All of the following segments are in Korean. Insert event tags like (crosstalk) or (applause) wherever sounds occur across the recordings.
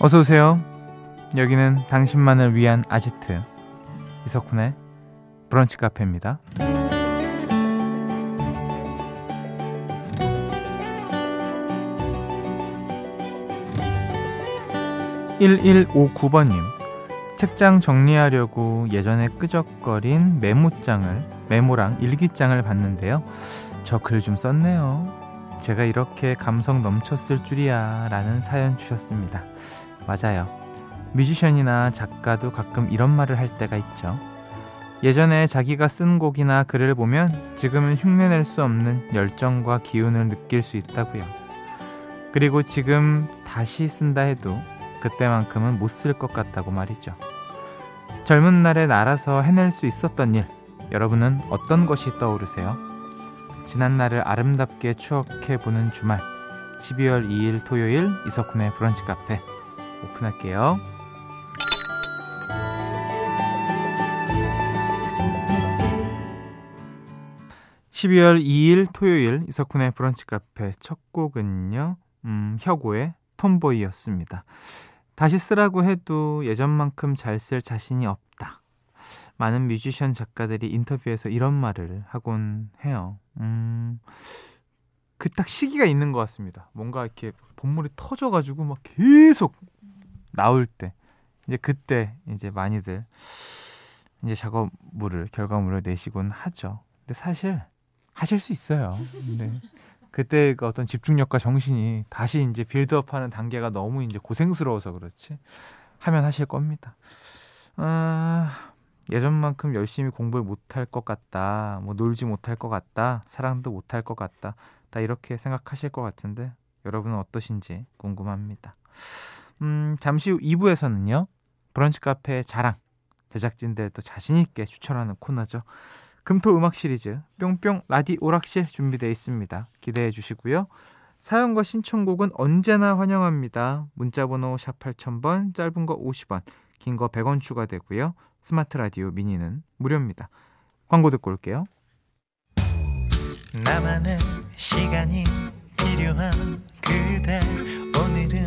어서 오세요. 여기는 당신만을 위한 아지트 이석훈의 브런치 카페입니다. 1159번님 책장 정리하려고 예전에 끄적거린 메모장을 메모랑 일기장을 봤는데요. 저 글 좀 썼네요. 제가 이렇게 감성 넘쳤을 줄이야 라는 사연 주셨습니다. 맞아요. 뮤지션이나 작가도 가끔 이런 말을 할 때가 있죠. 예전에 자기가 쓴 곡이나 글을 보면 지금은 흉내낼 수 없는 열정과 기운을 느낄 수 있다고요. 그리고 지금 다시 쓴다 해도 그때만큼은 못 쓸 것 같다고 말이죠. 젊은 날에 날아서 해낼 수 있었던 일, 여러분은 어떤 것이 떠오르세요? 지난 날을 아름답게 추억해 보는 주말, 12월 2일 토요일 이석훈의 브런치 카페 오픈할게요. 12월 2일 토요일 이석훈의 브런치 카페 첫 곡은요. 음, 혁오의 톰보이였습니다. 다시 쓰라고 해도 예전만큼 잘 쓸 자신이 없다. 많은 뮤지션 작가들이 인터뷰에서 이런 말을 하곤 해요. 음, 그 딱 시기가 있는 것 같습니다. 뭔가 이렇게 본물이 터져가지고 막 계속 나올 때 이제 그때 이제 많이들 이제 작업물을 결과물을 내시곤 하죠. 근데 사실 하실 수 있어요. 근데 그때 그 어떤 집중력과 정신이 다시 이제 빌드업하는 단계가 너무 이제 고생스러워서 그렇지 하면 하실 겁니다. 아, 예전만큼 열심히 공부를 못할 것 같다, 뭐 놀지 못할 것 같다, 사랑도 못할 것 같다, 다 이렇게 생각하실 것 같은데 여러분은 어떠신지 궁금합니다. 음, 잠시 후 2부에서는요. 브런치 카페의 자랑, 제작진들도 자신있게 추천하는 코너죠. 금토 음악 시리즈 뿅뿅 라디 오락실 준비되어 있습니다. 기대해 주시고요. 사연과 신청곡은 언제나 환영합니다. 문자번호 샵 8000번, 짧은 거 50원, 긴 거 100원 추가되고요. 스마트 라디오 미니는 무료입니다. 광고 듣고 올게요. 나만의 시간이 필요한 그대 오늘은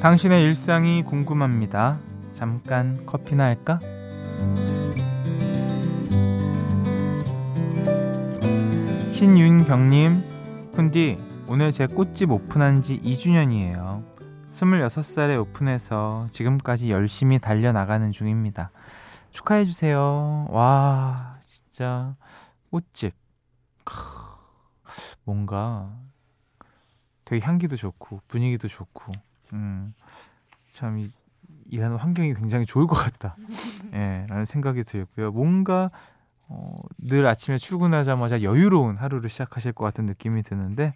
당신의 일상이 궁금합니다. 잠깐 커피나 할까? 신윤경님, 푼디, 오늘 제 꽃집 오픈한 지 2주년이에요. 26살에 오픈해서 지금까지 열심히 달려나가는 중입니다. 축하해주세요. 와, 진짜, 꽃집. 뭔가 되게 향기도 좋고, 분위기도 좋고, 음, 참 이, 일하는 환경이 굉장히 좋을 것 같다. (laughs) 예, 라는 생각이 들고요. 뭔가 어, 늘 아침에 출근하자마자 여유로운 하루를 시작하실 것 같은 느낌이 드는데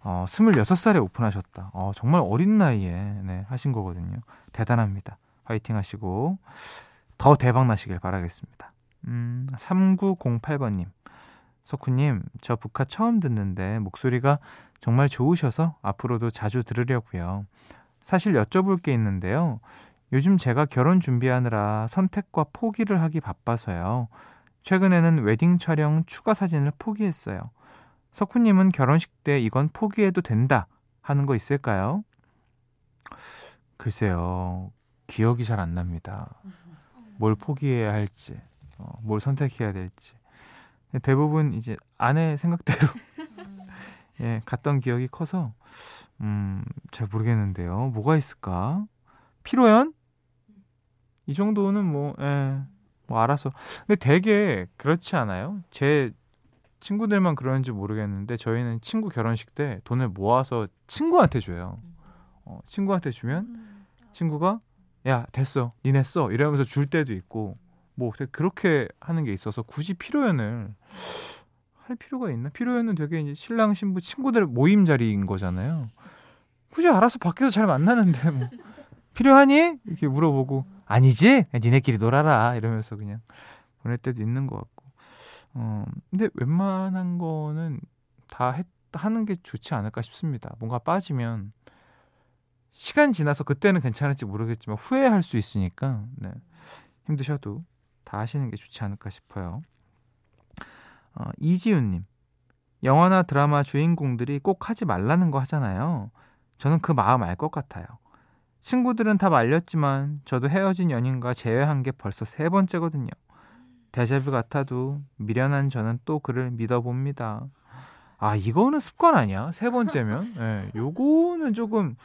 어, 26살에 오픈하셨다. 어, 정말 어린 나이에 네, 하신 거거든요. 대단합니다. 화이팅 하시고 더 대박 나시길 바라겠습니다. 음, 3908번님. 석훈님, 저 북카 처음 듣는데 목소리가 정말 좋으셔서 앞으로도 자주 들으려고요. 사실 여쭤볼 게 있는데요. 요즘 제가 결혼 준비하느라 선택과 포기를 하기 바빠서요. 최근에는 웨딩 촬영 추가 사진을 포기했어요. 석훈님은 결혼식 때 이건 포기해도 된다 하는 거 있을까요? 글쎄요. 기억이 잘 안 납니다. 뭘 포기해야 할지, 어, 뭘 선택해야 될지. 대부분 이제 아내 생각대로 (laughs) 예, 갔던 기억이 커서 음, 잘 모르겠는데요. 뭐가 있을까? 피로연? 이 정도는 뭐, 예, 뭐 알아서. 근데 되게 그렇지 않아요? 제 친구들만 그러는지 모르겠는데 저희는 친구 결혼식 때 돈을 모아서 친구한테 줘요. 어, 친구한테 주면 친구가 야 됐어, 니네 써 이러면서 줄 때도 있고 뭐 그렇게 하는 게 있어서 굳이 피로연을 할 필요가 있나? 필요에는 되게 이제 신랑 신부 친구들 모임 자리인 거잖아요. 굳이 알아서 밖에서 잘 만나는데 뭐 필요하니? 이렇게 물어보고 아니지? 니네끼리 놀아라 이러면서 그냥 보낼 때도 있는 것 같고. 어 근데 웬만한 거는 다 했, 하는 게 좋지 않을까 싶습니다. 뭔가 빠지면 시간 지나서 그때는 괜찮을지 모르겠지만 후회할 수 있으니까 네. 힘드셔도 다 하시는 게 좋지 않을까 싶어요. 어, 이지윤님, 영화나 드라마 주인공들이 꼭 하지 말라는 거 하잖아요. 저는 그 마음 알 것 같아요. 친구들은 다 말렸지만 저도 헤어진 연인과 재회한 게 벌써 세 번째거든요. 데자뷰 같아도 미련한 저는 또 그를 믿어봅니다. 아, 이거는 습관 아니야? 세 번째면? (laughs) 예, 네, 요거는 조금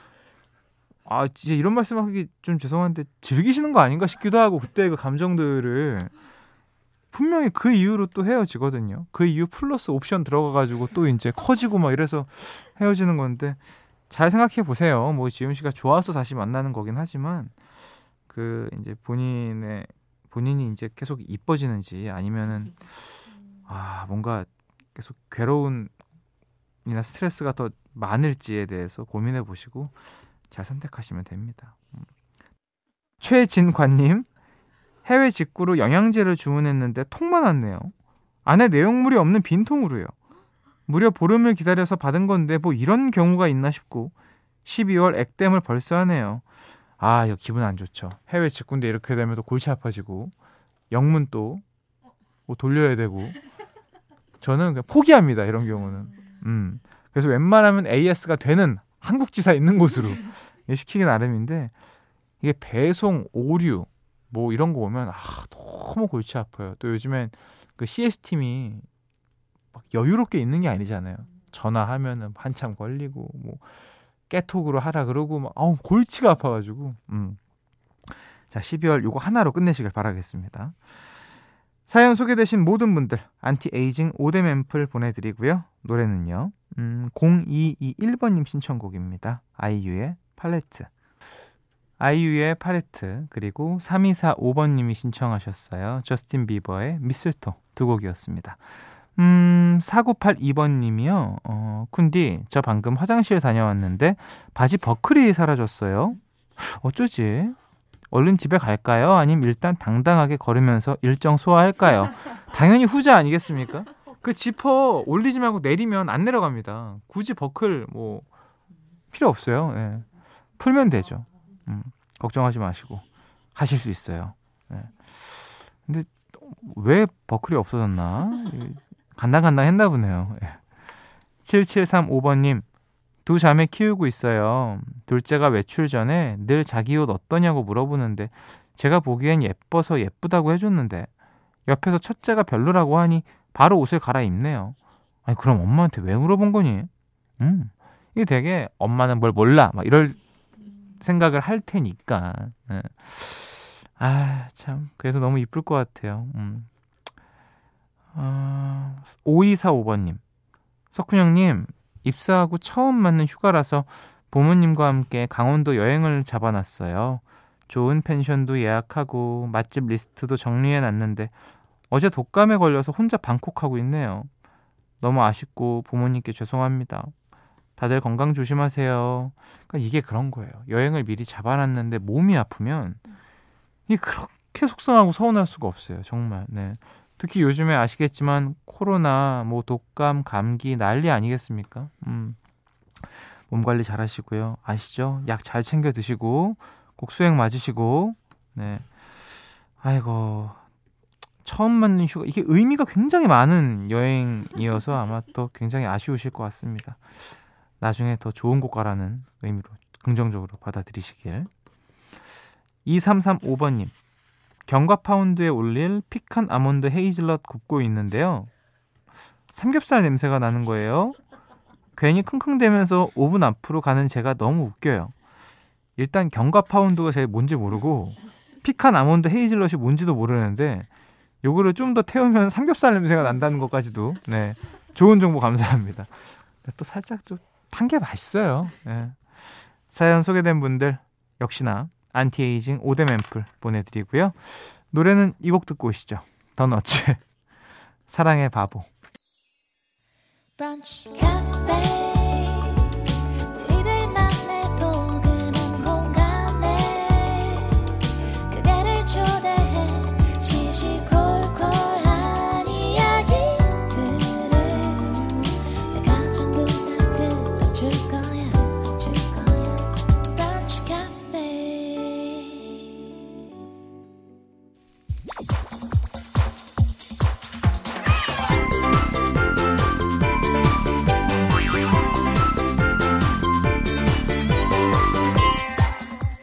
아 진짜 이런 말씀하기 좀 죄송한데 즐기시는 거 아닌가 싶기도 하고 그때 그 감정들을 분명히 그 이후로 또 헤어지거든요. 그 이후 플러스 옵션 들어가가지고 또 이제 커지고 막 이래서 헤어지는 건데 잘 생각해 보세요. 뭐 지훈 씨가 좋아서 다시 만나는 거긴 하지만 그 이제 본인의 본인이 이제 계속 이뻐지는지 아니면은 아 뭔가 계속 괴로운 이나 스트레스가 더 많을지에 대해서 고민해 보시고 잘 선택하시면 됩니다. 음. 최진관님, 해외 직구로 영양제를 주문했는데 통만 왔네요. 안에 내용물이 없는 빈 통으로요. 무려 보름을 기다려서 받은 건데 뭐 이런 경우가 있나 싶고 12월 액땜을 벌써 하네요. 아, 이거 기분 안 좋죠. 해외 직구인데 이렇게 되면 또 골치 아파지고 영문 또 뭐 돌려야 되고 저는 그냥 포기합니다. 이런 경우는. 음. 그래서 웬만하면 AS가 되는 한국 지사 있는 곳으로 시키기 나름인데 이게 배송, 오류 뭐 이런 거 오면 아 너무 골치 아파요. 또 요즘엔 그 CS 팀이 막 여유롭게 있는 게 아니잖아요. 전화하면은 한참 걸리고 뭐 깨톡으로 하라 그러고 막 아우 골치가 아파가지고 음. 자 12월 요거 하나로 끝내시길 바라겠습니다. 사연 소개되신 모든 분들 안티에이징 오뎀 앰플 보내드리고요. 노래는요. 음, 0221번님 신청곡입니다. 아이유의 팔레트. 아이유의 팔레트 그리고 3245번님이 신청하셨어요. 저스틴 비버의 Mistletoe 두 곡이었습니다. 음, 4982번님이요. 어, 쿤디, 저 방금 화장실 다녀왔는데 바지 버클이 사라졌어요. 어쩌지? 얼른 집에 갈까요? 아니면 일단 당당하게 걸으면서 일정 소화할까요? 당연히 후자 아니겠습니까? 그 지퍼 올리지 말고 내리면 안 내려갑니다. 굳이 버클 뭐 필요 없어요. 예. 풀면 되죠. 음, 걱정하지 마시고 하실 수 있어요. 예. 근데 왜 버클이 없어졌나? 간당간당 했나 보네요. 예. 7735번님, 두 자매 키우고 있어요. 둘째가 외출 전에 늘 자기 옷 어떠냐고 물어보는데 제가 보기엔 예뻐서 예쁘다고 해줬는데 옆에서 첫째가 별로라고 하니 바로 옷을 갈아입네요. 아니 그럼 엄마한테 왜 물어본 거니? 음 이게 되게 엄마는 뭘 몰라 막 이럴 생각을 할 테니까. 네. 아 참 그래서 너무 이쁠 것 같아요. 음. 아, 5245번님 석훈 형님 입사하고 처음 맞는 휴가라서 부모님과 함께 강원도 여행을 잡아놨어요. 좋은 펜션도 예약하고 맛집 리스트도 정리해놨는데 어제 독감에 걸려서 혼자 방콕하고 있네요. 너무 아쉽고 부모님께 죄송합니다. 다들 건강 조심하세요. 그러니까 이게 그런 거예요. 여행을 미리 잡아놨는데 몸이 아프면 이게 그렇게 속상하고 서운할 수가 없어요. 정말. 네. 특히 요즘에 아시겠지만 코로나, 뭐 독감, 감기 난리 아니겠습니까? 음. 몸 관리 잘 하시고요. 아시죠? 약 잘 챙겨 드시고 꼭 수행 맞으시고 네. 아이고. 처음 맞는 휴가 이게 의미가 굉장히 많은 여행이어서 아마 또 굉장히 아쉬우실 것 같습니다. 나중에 더 좋은 곳 가라는 의미로 긍정적으로 받아들이시길. 2335번님. 견과 파운드에 올릴 피칸 아몬드 헤이즐넛 굽고 있는데요. 삼겹살 냄새가 나는 거예요. 괜히 킁킁대면서 오븐 앞으로 가는 제가 너무 웃겨요. 일단 견과 파운드가 제일 뭔지 모르고 피칸 아몬드 헤이즐넛이 뭔지도 모르는데 요거를 좀 더 태우면 삼겹살 냄새가 난다는 것까지도 네 좋은 정보 감사합니다. 또 살짝 좀 탄게 맛있어요. 네. 사연 소개된 분들 역시나 안티에이징 오뎀 앰플 보내드리고요. 노래는 이 곡 듣고 오시죠. 더너츠 사랑의 바보 브런치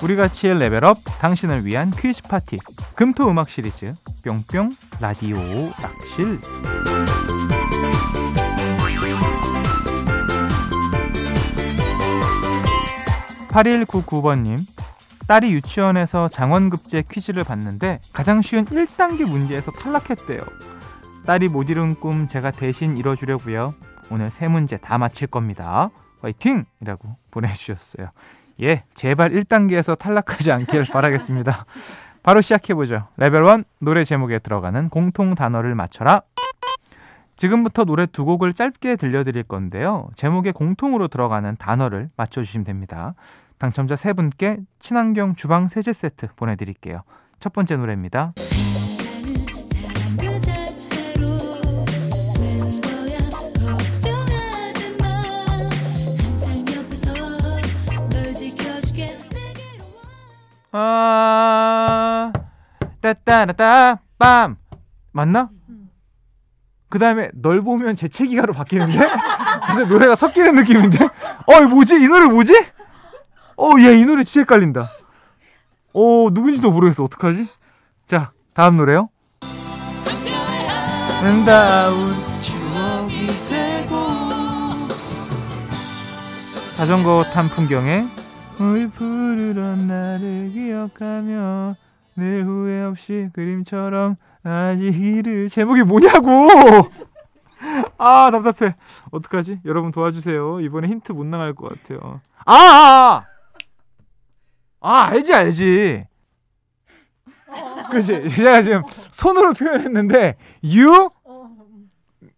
우리같이의 레벨업 당신을 위한 퀴즈 파티 금토 음악 시리즈 뿅뿅 라디오 락실 8199번님 딸이 유치원에서 장원급제 퀴즈를 봤는데 가장 쉬운 1단계 문제에서 탈락했대요. 딸이 못 이룬 꿈 제가 대신 이뤄주려고요. 오늘 세 문제 다 맞힐 겁니다. 화이팅! 이라고 보내주셨어요. 예, 제발 1단계에서 탈락하지 않길 바라겠습니다. 바로 시작해보죠. 레벨 1 노래 제목에 들어가는 공통 단어를 맞춰라. 지금부터 노래 두 곡을 짧게 들려드릴 건데요. 제목에 공통으로 들어가는 단어를 맞춰주시면 됩니다. 당첨자 세 분께 친환경 주방 세제 세트 보내드릴게요. 첫 번째 노래입니다. 아, 따따라따, 빰. 맞나? 그 다음에 널 보면 재채기가로 바뀌는데? (laughs) 그래서 노래가 섞이는 느낌인데? 어, 이 뭐지? 이 노래 뭐지? 어, 얘 이 노래 진짜 헷갈린다. 어, 누군지도 모르겠어. 어떡하지? 자, 다음 노래요. 아름다운 추억이 되고 자전거 탄 풍경에 물 부르러 나를 기억하며 늘 후회 없이 그림처럼 아직 이를 제목이 뭐냐고! (laughs) 아 답답해. 어떡하지? 여러분 도와주세요. 이번에 힌트 못 나갈 것 같아요. 아, 아, 아, 아 알지 알지. 그치? 제가 지금 손으로 표현했는데 you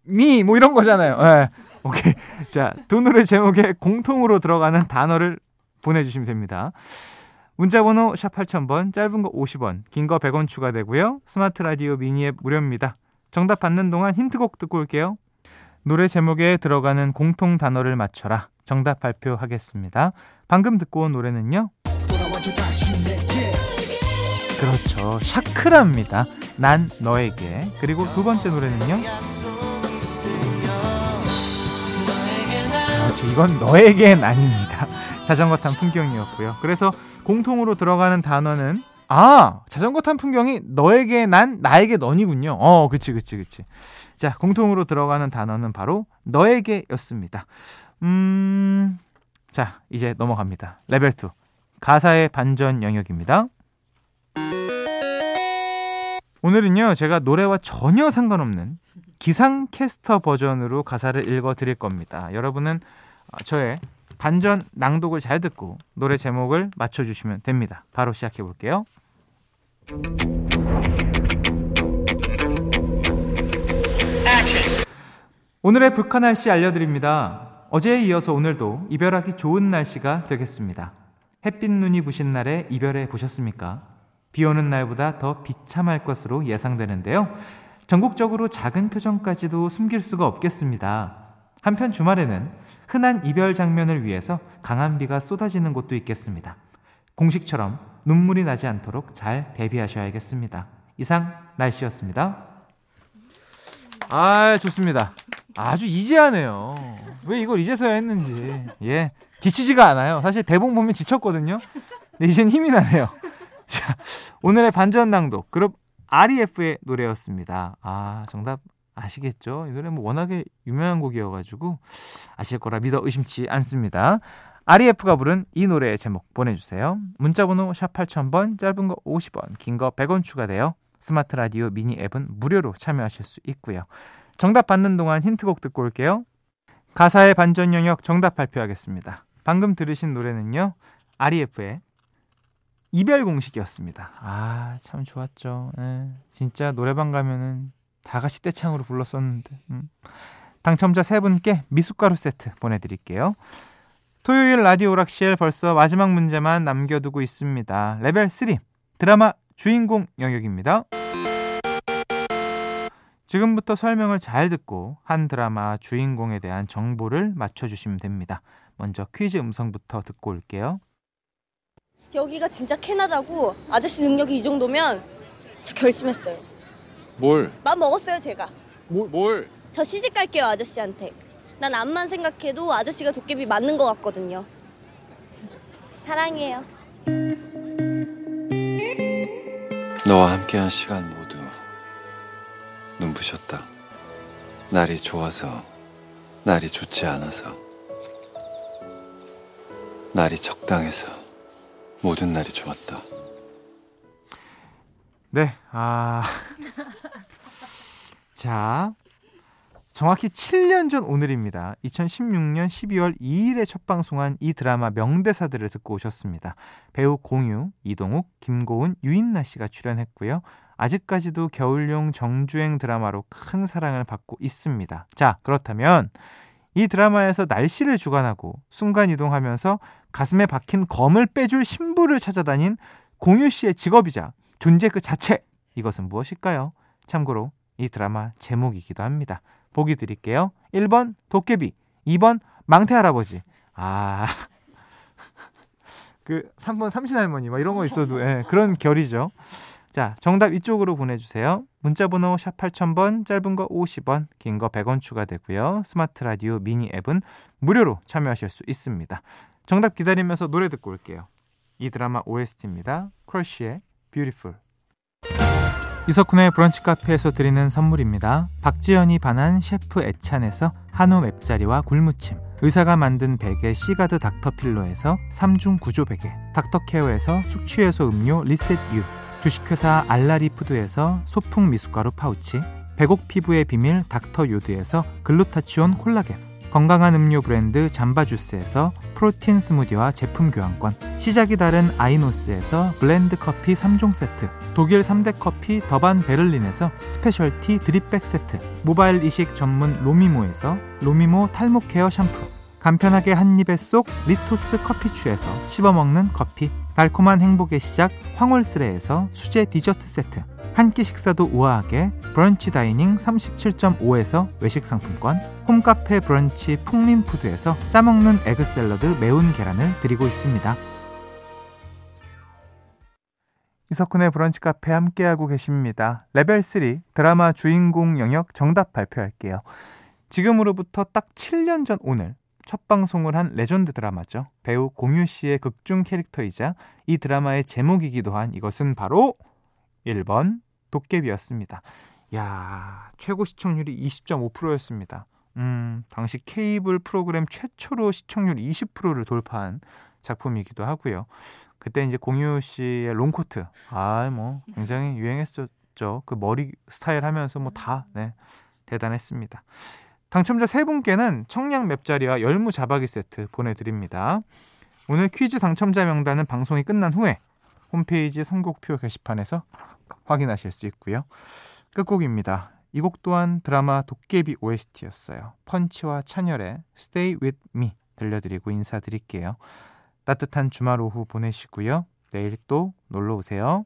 me 뭐 이런 거잖아요. 네. 오케이. 자 두 노래 제목에 공통으로 들어가는 단어를 보내주시면 됩니다. 문자번호 샵 8000번, 짧은 거 50원, 긴 거 100원 추가되고요. 스마트 라디오 미니 앱 무료입니다. 정답 받는 동안 힌트곡 듣고 올게요. 노래 제목에 들어가는 공통 단어를 맞춰라. 정답 발표하겠습니다. 방금 듣고 온 노래는요. 그렇죠. 샤크라입니다. 난 너에게. 그리고 두 번째 노래는요. 그렇죠. 이건 너에겐 아닙니다. 자전거 탄 풍경이었고요. 그래서 공통으로 들어가는 단어는 아 자전거 탄 풍경이 너에게 난 나에게 넌이군요. 어, 그치 그치 그치. 자 공통으로 들어가는 단어는 바로 너에게였습니다. 음, 자 이제 넘어갑니다. 레벨 2 가사의 반전 영역입니다. 오늘은요 제가 노래와 전혀 상관없는 기상캐스터 버전으로 가사를 읽어 드릴 겁니다. 여러분은 저의 반전 낭독을 잘 듣고 노래 제목을 맞춰주시면 됩니다. 바로 시작해 볼게요. 오늘의 북한 날씨 알려드립니다. 어제에 이어서 오늘도 이별하기 좋은 날씨가 되겠습니다. 햇빛 눈이 부신 날에 이별해 보셨습니까? 비 오는 날보다 더 비참할 것으로 예상되는데요. 전국적으로 작은 표정까지도 숨길 수가 없겠습니다. 한편 주말에는 흔한 이별 장면을 위해서 강한 비가 쏟아지는 곳도 있겠습니다. 공식처럼 눈물이 나지 않도록 잘 대비하셔야겠습니다. 이상 날씨였습니다. 아, 좋습니다. 아주 이지하네요. 왜 이걸 이제서야 했는지. 예. 지치지가 않아요. 사실 대본 보면 지쳤거든요. 근데 이젠 힘이 나네요. 자, 오늘의 반전 낭독. 그룹 REF의 노래였습니다. 아, 정답 아시겠죠? 이 노래 뭐 워낙에 유명한 곡이어가지고 아실 거라 믿어 의심치 않습니다. REF가 부른 이 노래의 제목 보내주세요. 문자번호 샵 8000번, 짧은 거 50원, 긴 거 100원 추가되어 스마트 라디오 미니 앱은 무료로 참여하실 수 있고요. 정답 받는 동안 힌트곡 듣고 올게요. 가사의 반전 영역 정답 발표하겠습니다. 방금 들으신 노래는요. REF의 이별 공식이었습니다. 아, 참 좋았죠. 네, 진짜 노래방 가면은 다 같이 떼창으로 불렀었는데. 음. 당첨자 세 분께 미숫가루 세트 보내드릴게요. 토요일 라디오 오락실 벌써 마지막 문제만 남겨두고 있습니다. 레벨 3 드라마 주인공 영역입니다. 지금부터 설명을 잘 듣고 한 드라마 주인공에 대한 정보를 맞춰주시면 됩니다. 먼저 퀴즈 음성부터 듣고 올게요. 여기가 진짜 캐나다고 아저씨 능력이 이 정도면 저 결심했어요. 뭘? 맘 먹었어요 제가. 뭘? 뭘? 저 시집 갈게요 아저씨한테. 난 암만 생각해도 아저씨가 도깨비 맞는 것 같거든요. 사랑해요. 너와 함께한 시간 모두 눈부셨다. 날이 좋아서, 날이 좋지 않아서, 날이 적당해서 모든 날이 좋았다. 네, 아. 자, 정확히 7년 전 오늘입니다. 2016년 12월 2일에 첫 방송한 이 드라마 명대사들을 듣고 오셨습니다. 배우 공유, 이동욱, 김고은, 유인나 씨가 출연했고요. 아직까지도 겨울용 정주행 드라마로 큰 사랑을 받고 있습니다. 자, 그렇다면 이 드라마에서 날씨를 주관하고 순간 이동하면서 가슴에 박힌 검을 빼줄 신부를 찾아다닌 공유 씨의 직업이자 존재 그 자체 이것은 무엇일까요? 참고로 이 드라마 제목이기도 합니다. 보기 드릴게요. 1번 도깨비, 2번 망태 할아버지. 아. (laughs) 그 3번 삼신 할머니 뭐 이런 거 있어도 예, 그런 결이죠. 자, 정답 이쪽으로 보내 주세요. 문자 번호 샵 8000번, 짧은 거 50원, 긴 거 100원 추가되고요. 스마트 라디오 미니 앱은 무료로 참여하실 수 있습니다. 정답 기다리면서 노래 듣고 올게요. 이 드라마 OST입니다. 크러쉬의 Beautiful. 이석훈의 브런치 카페에서 드리는 선물입니다. 박지연이 반한 셰프 애찬에서 한우 맵자리와 굴무침 의사가 만든 베개 시가드 닥터필로에서 3중 구조 베개 닥터케어에서 숙취해소 음료 리셋유 주식회사 알라리푸드에서 소풍 미숫가루 파우치 배곡 피부의 비밀 닥터요드에서 글루타치온 콜라겐 건강한 음료 브랜드 잠바주스에서 프로틴 스무디와 제품 교환권 시작이 다른 아이노스에서 blend 커피 3종 세트 독일 3대 커피 더반 베를린에서 specialty 드립백 세트 모발 이식 전문 로미모에서 로미모 탈모 케어 샴푸 간편하게 한 입에 쏙 리토스 커피추에서 씹어먹는 커피 달콤한 행복의 시작 황홀스레에서 수제 디저트 세트 한 끼 식사도 우아하게 브런치 dining 37.5에서 외식 상품권 홈카페 브런치 풍림푸드에서 짜먹는 egg 샐러드 매운 계란을 드리고 있습니다. 이석훈의 브런치 카페 함께하고 계십니다. 레벨 3 드라마 주인공 영역 정답 발표할게요. 지금으로부터 딱 7년 전 오늘 첫 방송을 한 레전드 드라마죠. 배우 공유 씨의 극중 캐릭터이자 이 드라마의 제목이기도 한 이것은 바로 1번 도깨비였습니다. 야, 최고 시청률이 20.5%였습니다. 음, 당시 케이블 프로그램 최초로 시청률 20%를 돌파한 작품이기도 하고요. 그때 이제 공유 씨의 롱코트, 아, 뭐 굉장히 유행했었죠. 그 머리 스타일 하면서 뭐 다 네, 대단했습니다. 당첨자 세 분께는 청량 맵자리와 열무 자박이 세트 보내 드립니다. 오늘 퀴즈 당첨자 명단은 방송이 끝난 후에 홈페이지 선곡표 게시판에서 확인하실 수 있고요. 끝곡입니다. 이 곡 또한 드라마 도깨비 OST였어요. 펀치와 찬열의 Stay With Me 들려드리고 인사드릴게요. 따뜻한 주말 오후 보내시고요. 내일 또 놀러 오세요.